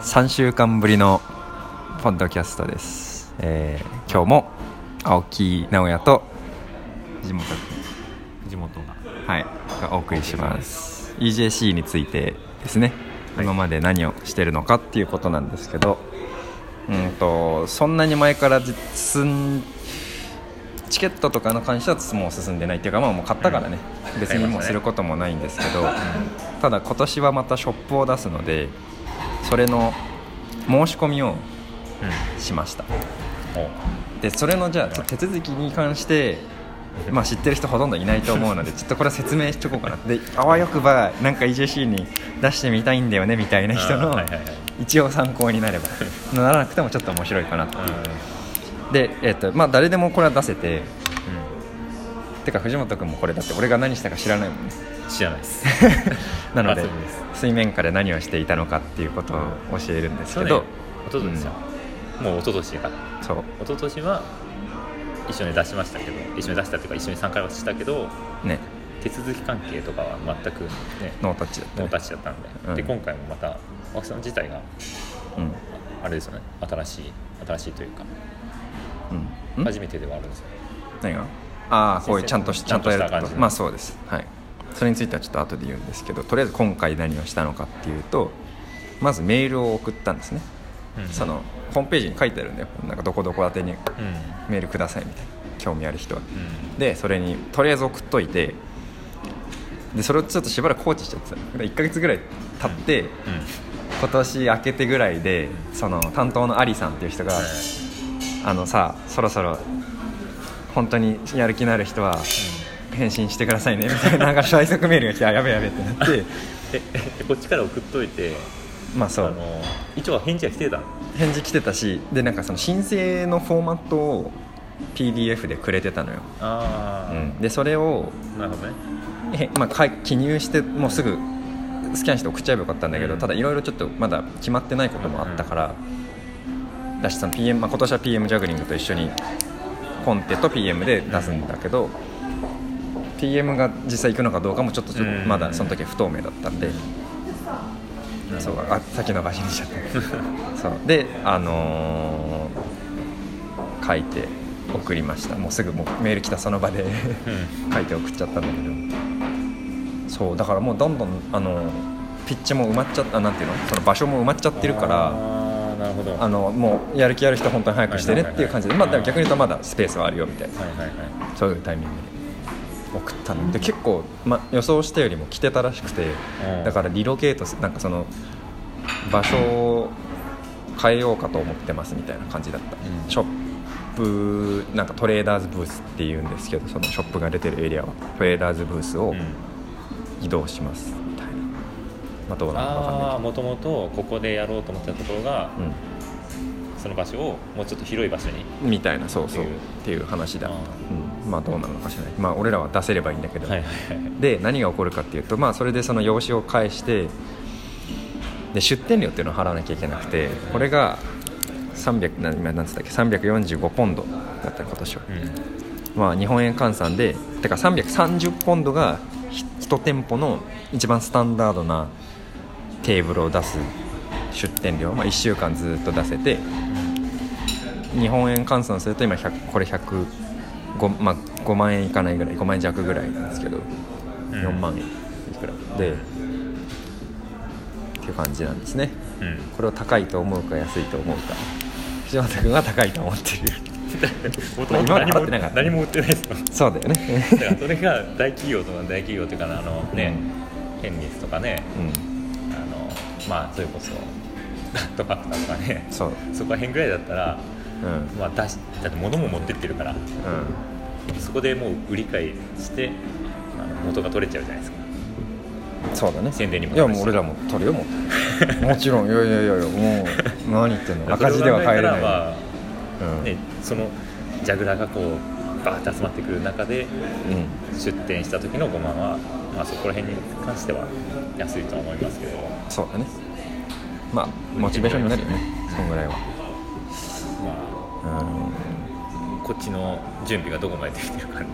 3週間ぶりのポッドキャストです、えー今日も青木直也と地元地元が。はいがお送りします。EJC についてですね、はい。今まで何をしてるのかっていうことなんですけどうんとそんなに前から進んチケットとかの関してはもう進んでないっていうか、まあ、もう買ったからね、別にもうすることもないんですけど、ただ今年はまたショップを出すのでそれの申し込みをうんしました。お。でそれのじゃあちょっと手続きに関して、まあ、知ってる人ほとんどいないと思うので ちょっとこれは説明しとこうかな。であわよくばなんか EJC に出してみたいんだよねみたいな人の一応参考になれば。ならなくてもちょっと面白いかなっていう。で、えっとまあ、誰でもこれは出せててか藤本君もこれだって俺が何したか知らないもんね。うん知らないです。なので水面下で何をしていたのかっていうことを教えるんですけど、去年一昨年もう一昨年か。そう。一昨年は一緒に出しましたけど一緒に出したっていうか一緒に参加はしたけどね。手続き関係とかは全くねノータッチだった、ね。ノータッチだったんで、うん。で今回もまた青木さん自体がうん。あれですよね。新しい新しいというか。うん。ん。初めてではあるんですよ。何が？ああこういうちゃんとしちちゃんとやると。まあそうです。はい。それについてはちょっと後で言うんですけどとりあえず今回何をしたのかっていうとまずメールを送ったんですね、うん。そのホームページに書いてあるんだよ。なんかどこどこ宛てに。うん。メールくださいみたいな。興味ある人は。うん。でそれにとりあえず送っといて。でそれをちょっとしばらく放置しちゃってた。で1か月ぐらい経って今年明けてぐらいでその担当のアリさんっていう人があのさそろそろ本当にやる気のある人は返信してくださいね。みたいななんか最速メールが来てあやべやべってなって。ええこっちから送っといてまあそう。あの一応返事が来てた？返事来てたしでなんかその申請のフォーマットを PDF でくれてたのよ、ああ、うん、でそれをなるほどね。へまあ、記入してもうすぐスキャンして送っちゃえばよかったんだけど、うん。ただいろいろちょっとまだ決まってないこともあったから、だしその PM、まあ、今年は PM ジャグリングと一緒にコンテと PM で出すんだけど、PM が実際行くのかどうかもちょっとまだその時は不透明だったんで、そうあ先延ばしにしちゃった。そう。であのー書いて送りました。もうすぐもうメール来たその場でうん。書いて送っちゃったんだけど。そうだからもうどんどんあのピッチも埋まっちゃったなんていうの？その場所も埋まっちゃってるからなるほど。あのもうやる気ある人本当に早くしてねっていう感じで、ま逆に言うとまだスペースはあるよみたいな。はいはいはい。そういうタイミングで。送ったの。で結構、ま、予想したよりも来てたらしくてうん。だからリロケートすなんかその場所を変えようかと思ってますみたいな感じだった、うん。ショップなんかトレーダーズブースっていうんですけどそのショップが出てるエリアはトレーダーズブースをうん。移動します。みたいな、まあ、どうなのか分かんないああもともとここでやろうと思ってたところが、けど、その場所をもうちょっと広い場所に。うん、みたいなそうそう。っってていう話だ。あ、うん、まあどうなのかしらない。まあ俺らは出せればいいんだけど、はいはいはい。で何が起こるかっていうと、まあ、それでその用紙を返してで出店料っていうのを払わなきゃいけなくてこれが300な今何つったっけ345ポンドだった今年は、うん。まあ、日本円換算でてか330ポンドが1店舗の一番スタンダードなテーブルを出す出店料、まあ、1週間ずっと出せて日本円換算すると今100これ105、まあ、5万円いかないぐらい5万円弱ぐらいなんですけど、うん。4万円いくらでっていう感じなんですね。うん。これを高いと思うか安いと思うか。藤本君は高いと思ってる。何も売ってないですよそうだよね。だからそれが大企業とか大企業というかあのね、ヘンリスとかね。うんまあそれこそラットファクターとかね。そう。そこら辺ぐらいだったら、うん。まあ、出しだって物も持ってってるから。うん。そこでもう売り買いしてあの元が取れちゃうじゃないですか。そうだね。宣伝にもいやもう俺らも取るよもう。もちろん。いやいやいやいやもう何言ってんの。赤字では帰れない、まうん。あね、そのジャグラーがこうバーッと集まってくる中でうん。出店した時の5万は、まあ、そこら辺に関しては安いとは思いますけど、そうだね。まあモチベーションになるよね。そんぐらいは。まうん。あ、こっちの準備がどこまでできてるかに。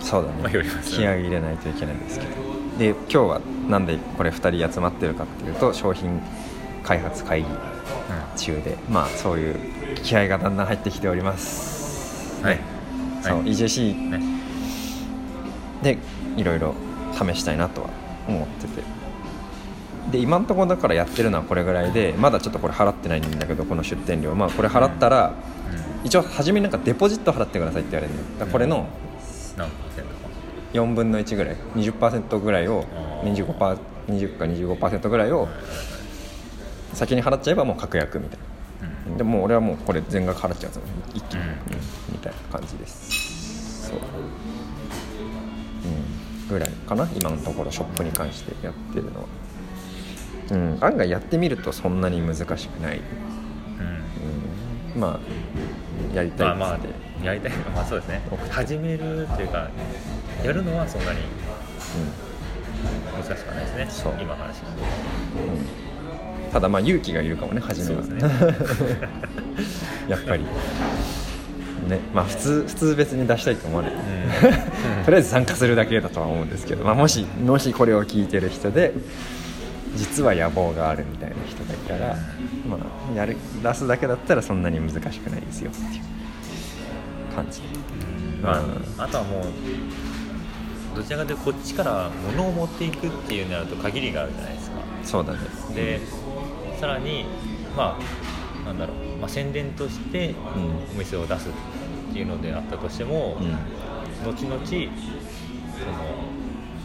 そうだね、まあよります。ね気合い入れないといけないんですけど。で今日はなんでこれ2人集まってるかっていうと商品開発会議中で、まあそういう気合がだんだん入ってきております、はい。ねそう、はい。EJC ね。でいろいろ試したいなとは思ってて。で今のところだからやってるのはこれぐらいでまだちょっとこれ払ってないんだけどこの出店料。まあこれ払ったら、一応初めになんかデポジット払ってくださいって言われるのよ。だこれの何パーセントか。4分の1ぐらい。20%ぐらいをあー。25%, パー20か25%ぐらいを先に払っちゃえばもう確約みたいな。でも俺はもうこれ全額払っちゃうんですよ一気に、みたいな感じですぐらいかな今のところショップに関してやってるのは。うん案外やってみるとそんなに難しくない、うん。うん、まあやりたいまあっつって、まあやりたい。まあそうですね。始めるというかやるのはそんなに難しくはないですね。そう。今の話聞いてうんうん。ただまあ勇気がいるかもね初めはね。やっぱりねまあ普通普通別に出したいと思わない、うん。とりあえず参加するだけだとは思うんですけど、まあ、もしもしこれを聞いてる人で実は野望があるみたいな人がいたら、まあ、やる出すだけだったらそんなに難しくないですよっていう感じ。まうん。あ、あとはもうどちらかというとこっちから物を持っていくっていうなると限りがあるじゃないですか。そうだね。でさらにまあなんだろう、まあ、宣伝としてお店を出すっていうのであったとしても、うん。後々その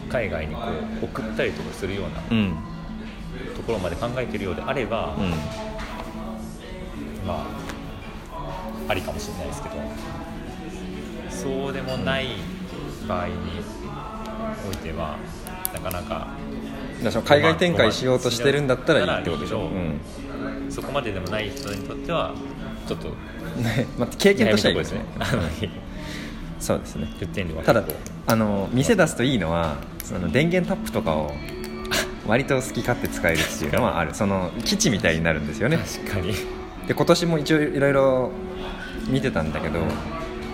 海外にこう送ったりとかするようなうん。ところまで考えてるようであれば、うん。まあありかもしれないですけど。そうでもない場合においてはなかなか海外展開しようとしてるんだったらいいってことでしょ、まあうん。そこまででもない人にとってはちょっとねまあ、経験としてはいい悩ですね。そうですね。ただあの店出すといいのはその電源タップとかを 割と好き勝手使えるっていうのはある。その基地みたいになるんですよね。確かに。で今年も一応いろいろ見てたんだけど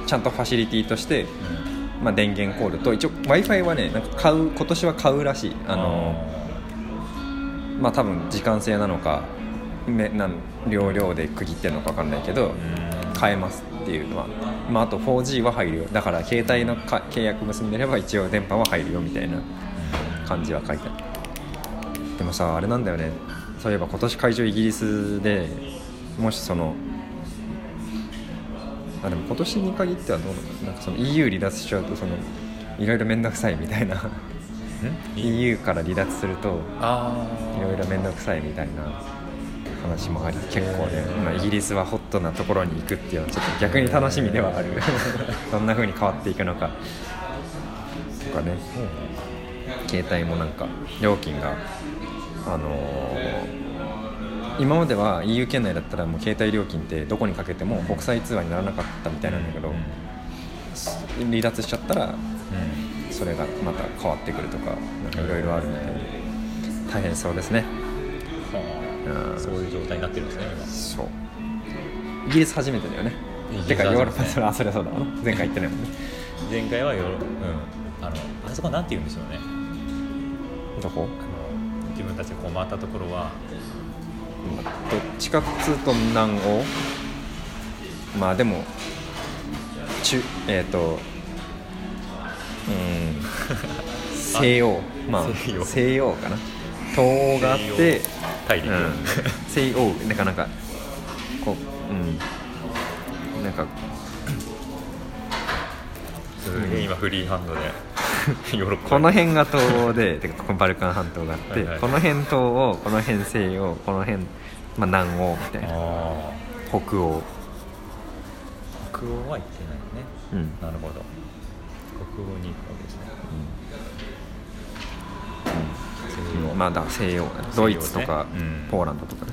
ちゃんとファシリティとして、まあ、電源コードと一応 w i f i はねなんか買う今年は買うらしい。あのまあ多分時間制なのかめなん容量で区切ってるのか分かんないけど買えますっていうのは、まあ、あと 4G は入るよ。だから携帯のか契約結んでれば一応電波は入るよみたいな感じは書いてある。でもさあれなんだよね。そういえば今年会場イギリスでもしそのあでも今年に限ってはどうなんかその EU 離脱しちゃうとそのいろいろ面倒くさいみたいな。EU から離脱するとあいろいろ面倒くさいみたいな話もあり結構ね、まあ、イギリスはホットなところに行くっていうのはちょっと逆に楽しみではある。どんな風に変わっていくのか。とかね。携帯もなんか料金があのー今までは EU 圏内だったらもう携帯料金ってどこにかけても国際通話にならなかったみたいなんだけど、離脱しちゃったらそれがまた変わってくるとかなんかいろいろあるみたいで。大変そうですねうん。そういう状態になってるんですね今。そう。イギリス初めてだよね。て。かヨーロッパあそれはそうだ。前回行ってないもんね。前回はヨーロうん。あのあそこなんて言うんでしょうね。どこ？あの自分たちがこう回ったところは。まあどっちかっつうと南欧？まあでも中えっ、とうん。西洋まあ西洋西洋かな。東欧があって大陸、うん、西欧なかなかこううん。なんかすげえ今フリーハンドでヨーロッパこの辺が東欧でてかここバルカン半島があってはいはい。この辺東欧この辺西洋この辺、まあ、南欧みたいな。あ北欧。あ北欧は行ってないね。うん。なるほど。北欧に行くわけですね。西洋まあだ西洋ドイツとか、うん。ポーランドとかね、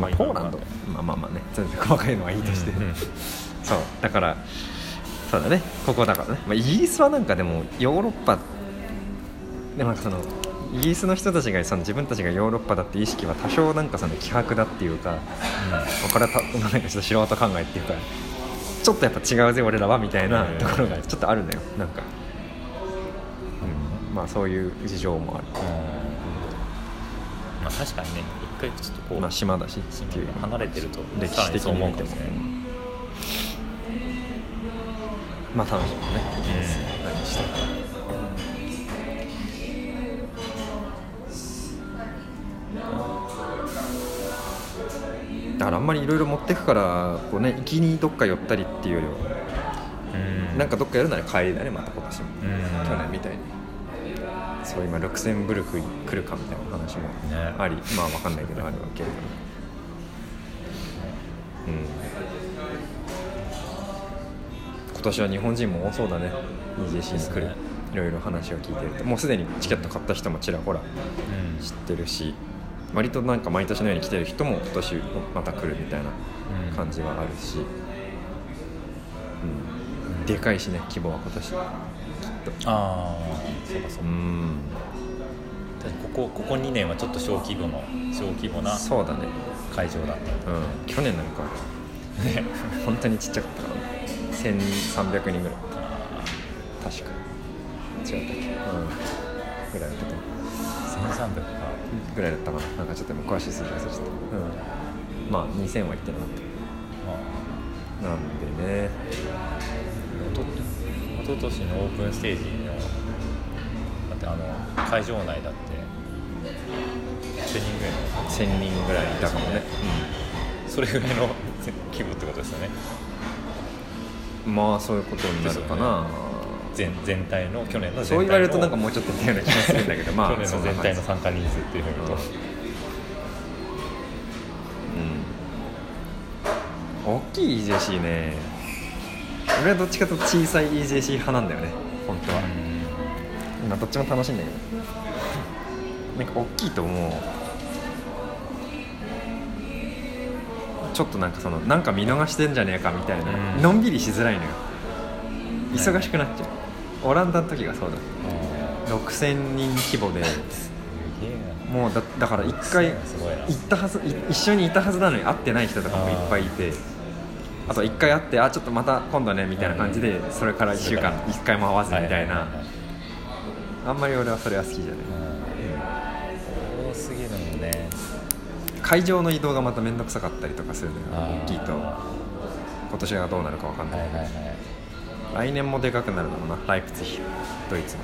まあ、ポーランド。まあまあまあね。全然細かいのはいいとして、うんうん。そう。だからそうだね。ここだからね、まあ、イギリスはなんかでもヨーロッパでもなんかそのイギリスの人たちがその自分たちがヨーロッパだって意識は多少なんかその希薄だっていうか、これはたなんかちょっと素人考えっていうかちょっとやっぱ違うぜ俺らはみたいなところがちょっとあるのよ。なんか、うん、まあそういう事情もある。まあ確かにね一回ちょっとこう、まあ島だし島っていうが離れてると歴史的に思うかもしれないまあ楽しみだね、何してるかだからあんまりいろいろ持ってくからこうね行きにどっか寄ったりっていうよりはうん。なんかどっかやるなら帰りだねまた今年も。うん。去年みたいにそう今ルクセンブルク来るかみたいな話もね。あり、まあわかんないけどあるわけ。うん。今年は日本人も多そうだね。EJC に来る。ね。いろいろ話を聞いてると。もうすでにチケット買った人もちらほらうん。知ってるし割となんか毎年のように来てる人も今年また来るみたいなうん感じはあるし、うん、でかいしね規模は今年と。ああそうかそうか。うん。ここここ2年はちょっと小規模の小規模なそうだね。会場だった。うん。去年なんかね。本当にちっちゃかったから。1300人ぐらい。確か。違ったっけ？うん。ぐらいだったと思う。1300か。ぐらいだったかな。なんかちょっと今詳しい数字忘れちゃった。うん。まあ2000は行ってなかっあ。たなんでね昨年のオープンステージのだってあの会場内だって1000人ぐらいの。1000人ぐらいいたかもね、それぐらいの 規模ってことですよね。うん、まあそういうことになるかな、全全体の去年の全体の。そう言われるとなんかもうちょっと似たような気がするんだけどまあ 去年の全体の参加人数っていうふうにと。うん。大きい EJC ね俺はどっちかと小さい EJC 派なんだよね本当は、まあどっちも楽しいんだけど。なんか大きいともう。ちょっとなんかそのなんか見逃してんじゃねえかみたいな、うん。のんびりしづらいのよ。忙しくなっちゃう。オランダの時がそうだ6000人規模で。もうだだから一回行ったはずい一緒にいたはずなのに会ってない人とかもいっぱいいてあと一回会ってあちょっとまた今度ねみたいな感じでそれから1週間一回も会わずみたいな。あんまり俺はそれは好きじゃない。多すぎるもんね。会場の移動がまた面倒くさかったりとかするのよ。大きいと。今年がどうなるかわかんない。来年もでかくなるだろうな？ライプツィヒ。ドイツ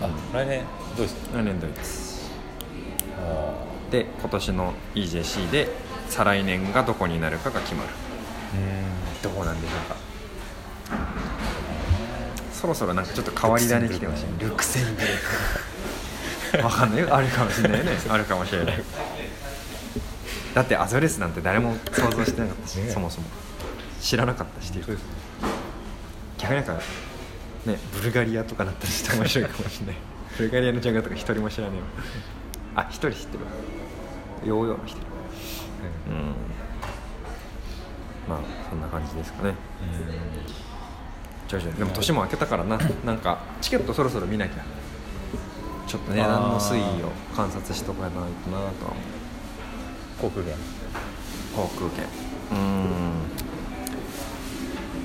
の。あ来年どうです来年ドイツ。あで今年の EJC で再来年がどこになるかが決まる。うん。どこなんでしょうか。そろそろなんかちょっと変わり種来てほしい。ルクセンブルク。わかんないよ。あるかもしれないよね。あるかもしれない。だってアゾレスなんて誰も想像してなかったし、ねそもそも。知らなかったしっていう。逆になんかねブルガリアとかなったりして面白いかもしれない。ブルガリアのジャガーとか一人も知らねえわ。あ一人知ってるわ。ヨーヨーの人。いるうん。まあそんな感じですかね。徐々に。でも年も明けたからな。なんかチケットそろそろ見なきゃ。ちょっと値段の推移を観察しとかないとなとは思う。航空券。航空券。うーん。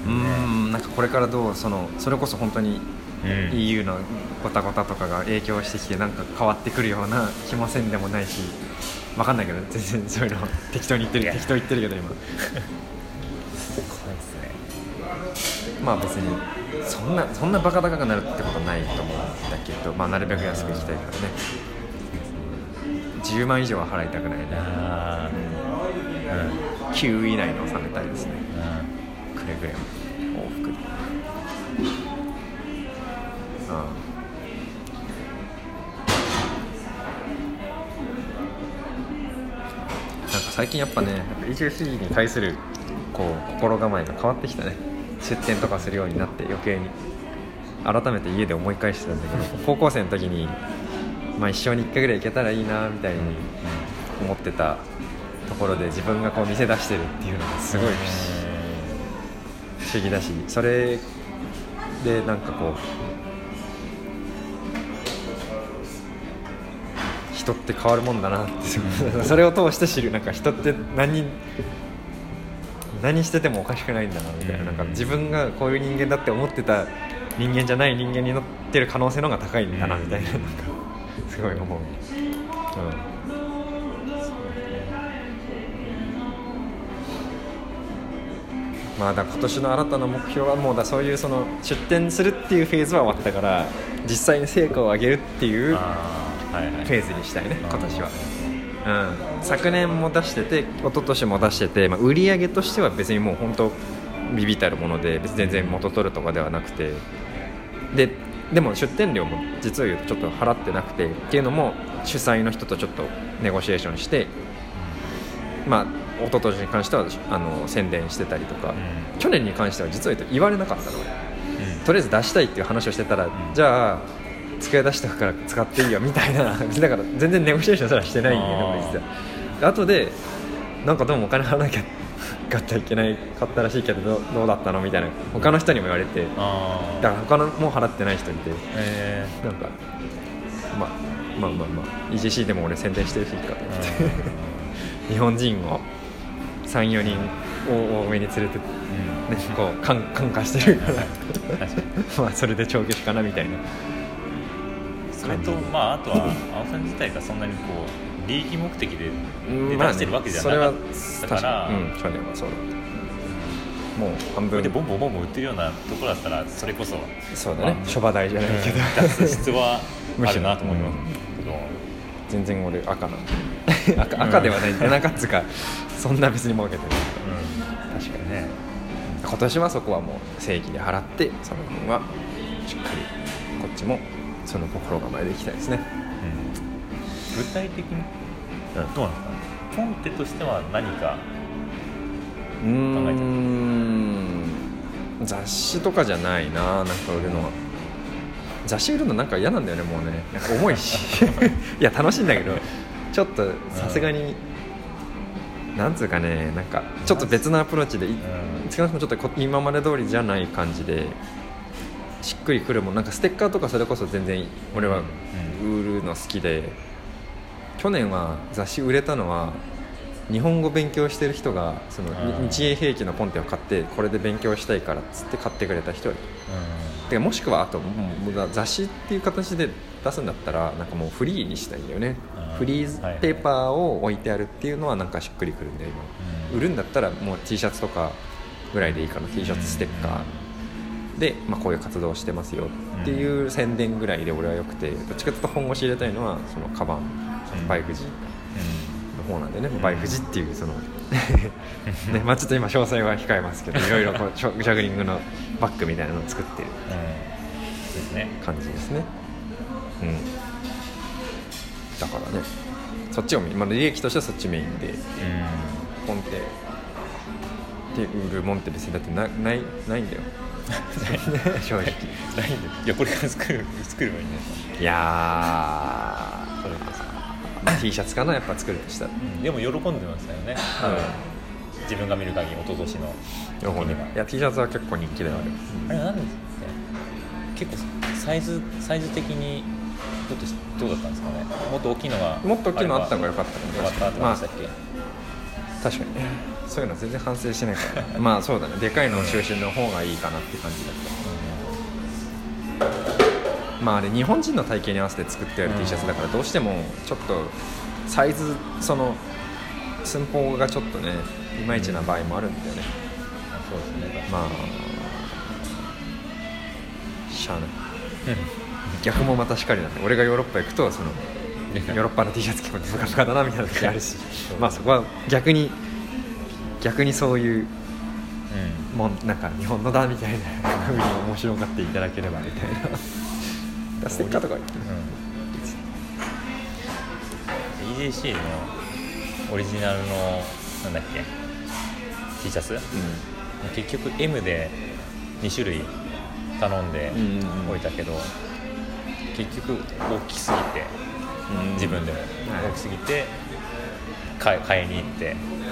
うーん。なんかこれからどうそのそれこそ本当にうん。EU のごたごたとかが影響してきてなんか変わってくるような気もせんでもないしわかんないけど全然そういうの。適当に言ってる適当言ってるけど今。怖いですね。まあ別にそんなそんなバカ高くなるってことはないと思うんだけど、まあ、なるべく安く行きたいからね。10万以上は払いたくないね、あうん、9以内の収めたいですね。くれぐれも。往復で。うん最近やっぱね HSC に対するこう心構えが変わってきたね。出店とかするようになって余計に。改めて家で思い返してたんだけど高校生の時に、まあ、一生に1回ぐらい行けたらいいなみたいに思ってたところで自分がこう店出してるっていうのがすごい不思議だしそれでなんかこう人って変わるもんだなって。それを通して知る。なんか人って何何しててもおかしくないんだなみたいな。なんか自分がこういう人間だって思ってた人間じゃない人間になってる可能性の方が高いんだなみたいな。なんかすごい思う。まあだ今年の新たな目標はもうだそういうその出店するっていうフェーズは終わったから実際に成果を上げるっていうェーズにしたいね今年は、うん、昨年も出してて一昨年も出してて、まあ、売り上げとしては別にもう本当ビビたるもので別に全然元取るとかではなくて。ででも出店料も実を言うとちょっと払ってなくてっていうのも主催の人とちょっとネゴシエーションしてまあ一昨年に関してはあの宣伝してたりとか、う去年に関しては実を言うと言われなかったの。俺うん。とりあえず出したいっていう話をしてたら、ん。じゃあ机出しておくから使っていいよみたいなだから全然ネゴシエーションすらしてないんだ実は後でなんかどうもお金払わなきゃかったいけないかったらしいけどどうだったのみたいな他の人にも言われてだから他のもう払ってない人いてえなんか、まあ、まあまあまあ EGC でも俺宣伝してるしいいかと思って、日本人を34人を多めに連れて、ね、こう感感化してるから。まあそれで帳消しかなみたいなそれとまああとは青さん自体がそんなにこう利益目的でうん出してるわけじゃなかった。から、うん去年はそうだった。もう半分。でボンボンボンボン売ってるようなところだったらそれこそそうだね。諸場代じゃないけど、出す必要は あるなと思いますけど、全然俺赤なんで 赤赤ではないんだ赤っつうか。そんな別に儲けてない。確かにね。今年はそこはもう正規で払ってその分はしっかりこっちもその心構えでいきたいですね。具体的にどうなんですか？コンテとしては何かう？ーん。雑誌とかじゃないななんか売るのは。雑誌売るのなんか嫌なんだよねもうね。なんか重いし。いや楽しいんだけどちょっとさすがに、なんつうかねなんかちょっと別のアプローチでいうん。少なくともちょっとこ今まで通りじゃない感じでしっくりくるもん。なんかステッカーとかそれこそ全然俺は売るの好きで去年は雑誌売れたのは日本語勉強してる人がそのうん。日英兵器のコンテを買ってこれで勉強したいからっつって買ってくれた人がいる。うでもしくはあと雑誌っていう形で出すんだったらなんかもうフリーにしたいんだよね。フリーペーパーを置いてあるっていうのはなんかしっくりくるんで今。うん。売るんだったらもう T シャツとかぐらいでいいかな。T シャツステッカーで、まあ、こういう活動をしてますよっていう宣伝ぐらいで俺はよくてどっちかというと本腰入れたいのはそのカバンうん。バイクジん。の方なんでね。バイクジっていうその ねまあちょっと今詳細は控えますけどいろいろこうジャジャグリングのバッグみたいなのを作ってる感じですね。うん。だからねそっちをメイン、まあ、利益としてはそっちメインでうん。ポンってで売るもんって別にだってなないないんだよ正直。ないんでいやこれから作る作ればいいね。いやそれこそ。ー T シャツかなやっぱ作るとしたら。でも喜んでましたよね、自分が見る限り一昨年の。喜んでいや T シャツは結構人気ではあるあれなんですかね。結構サイズサイズ的にちょっとどうだったんですかね。もっと大きいのがもっと大きいのあった方がよ良かったかったってまあましたっけ、確かにねそういうの全然反省してないからまあそうだね。でかいの中心の方がいいかなって感じだった。まああれ日本人の体型に合わせて作ってある T シャツだからどうしてもちょっとサイズその寸法がちょっとねいまいちな場合もあるんだよね。あそうですね。まあしゃあない。逆もまたしかりなんで俺がヨーロッパ行くとそのヨーロッパの T シャツ着込んでブカブカだなみたいな時あるし。まあそこは逆に逆にそういううん。もんなんか日本のだみたいなふうに面白がっていただければみたいな。ステッカーとか、うん。EJC のオリジナルのなんだっけ？T シャツ、結局 M で2種類頼んでうんうんうん。置いたけど、結局大きすぎてうん。自分でも。はい。大きすぎて買い買いに行って。あ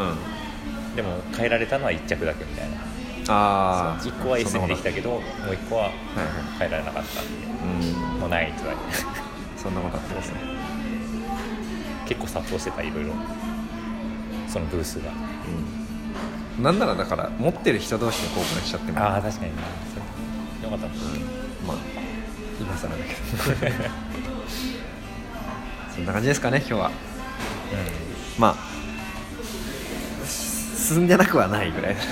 うん。のでも変えられたのは1着だけみたいな。ああ1個は S にできたけどもう1個ははいはい。変えられなかったっていう。うん。もうないって言われてそんなことあってますね。結構殺到してたいろいろ。そのブースが。うん。なんならだから持ってる人同士で交換しちゃっても。ああ確かによかった。ですまあ。今更だけど。そんな感じですかね今日は。まあ進んでなくはないぐらい。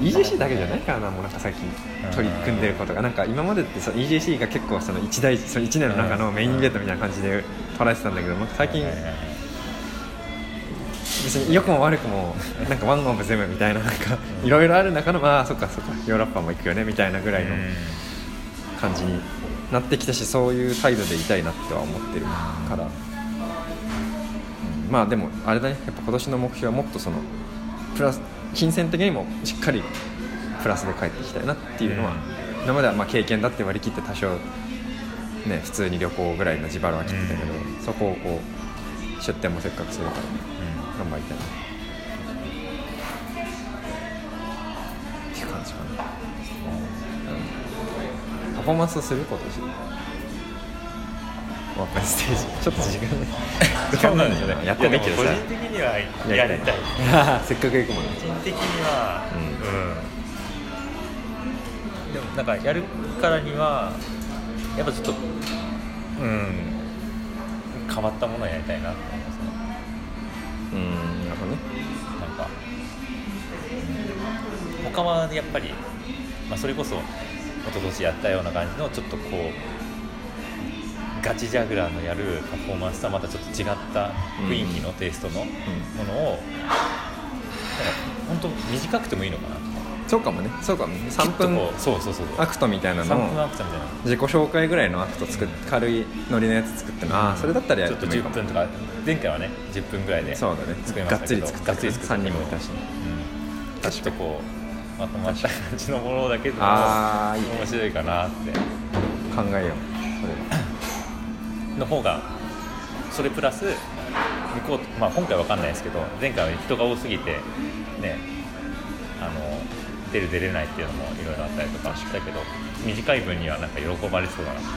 EJC だけじゃないからなもうなんか最近。取り組んでることが。なんか今までってその EJC が結構その一大その1年の中のメインイベントみたいな感じで捉えてたんだけどなん。か最近別に良くも悪くも なんかワンオブゼムみたいななんかいろいろある中のまあそっかそっかヨーロッパも行くよねみたいなぐらいのうん。感じになってきたしそういう態度でいたいなっては思ってるから、うんまあでもあれだねやっぱ今年の目標はもっとそのプラス金銭的にもしっかりプラスで帰っていきたいなっていうのは、うん。今まではまあ経験だって割り切って多少ね普通に旅行ぐらいの自腹は切ってたけど、うん。そこをこう出店もせっかくするから頑張りたいな。っていう感じかな、うん、パフォーマンスをすることしオープンステージちょっと時間ね時間なんでしょうね やってもいいけどさい。やでも個人的にはやりたい。せっかく行くもんね個人的にはううん、でもなんかやるからにはやっぱちょっとうん。変わったものをやりたいなと思いますね。うんなるほどねなんかうん。他はやっぱり、まあ、それこそ一昨年やったような感じのちょっとこうガチジャグラーのやるパフォーマンスとはまたちょっと違った雰囲気のテイストのものを、なんか本当短くてもいいのかなそうかもね。そうかもね。3分そうそうそうアクトみたいな3のを。分アクターみたいな。自己紹介ぐらいのアクト作っ軽いノリのやつ作ってのああそれだったらやちょってと10っもいいかも分とか前回はね10分ぐらいでそうだね。作りまがっつりしたがっつり作った3人もいたしね。うん。ちょっとこうまとまった感じのものだけども面白いかなって。考えようの方がそれプラス向こう、まあ、今回は分かんないですけど前回は人が多すぎてねあの出る出れないっていうのもいろいろあったりとかしたけど短い分にはなんか喜ばれそうだな。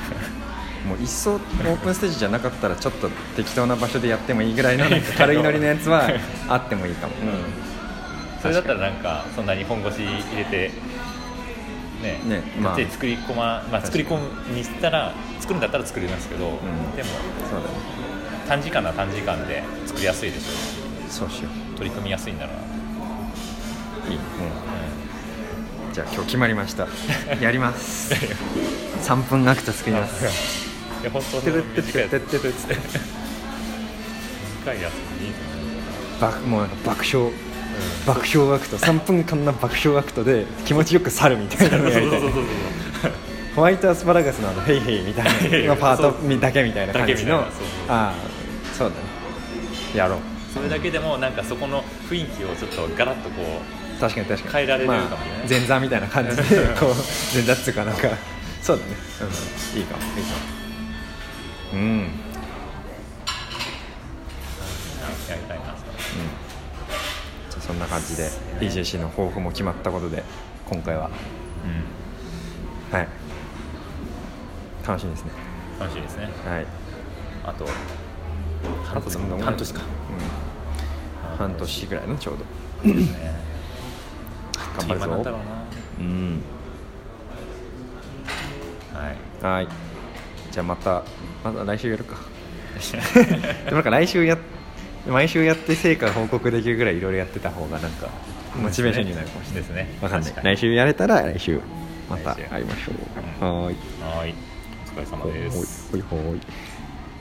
もう一層オープンステージじゃなかったらちょっと適当な場所でやってもいいぐらいの軽いノリのやつはあってもいいかも、それだったらなんかそんなに本腰入れてね。ねまあ。がっつり作り込ま、まあ、作り込むにしたら作るんだったら作りますけど、ん。でもそうだね。短時間なら短時間で作りやすいでしょそうしよ取り組みやすいんだろうな、ういい。もう。じゃあ今日決まりました。やります。3分アクト作ります。いや本当てるってってってってってって短いやつでいいと思う爆もうなんか爆笑爆笑アクト。3分間の爆笑アクトで気持ちよく去るみたいなのをやりたい。ホワイトアスパラガスのあのヘイヘイみたいな のパートだけみたいな感じの。ああそうだね。やろう。それだけでもなんかそこの雰囲気をちょっとガラッとこう確かに確かに。変えられるかもね。まあ前座みたいな感じでこう前座っつうかなんか。そうだね、うん、いいかもいいかも。うん、うん、やりたいなじゃあそんな感じで EJC の抱負も決まったことで今回は。うん。はい。楽しみですね。楽しいですね。はい。あとあとそんなもん半年か。うん。半年ぐらいのちょうど。ね。頑張るぞ。うんはい。はい。じゃあまたまた来週やるか。でもなんか来週や毎週やって成果報告できるぐらいいろいろやってた方がなんかモチベーションになるかもしれない。ですね。わかんない。来週やれたら来週また会いましょう。うん。はーい。はい。お疲れ様です。ほいほい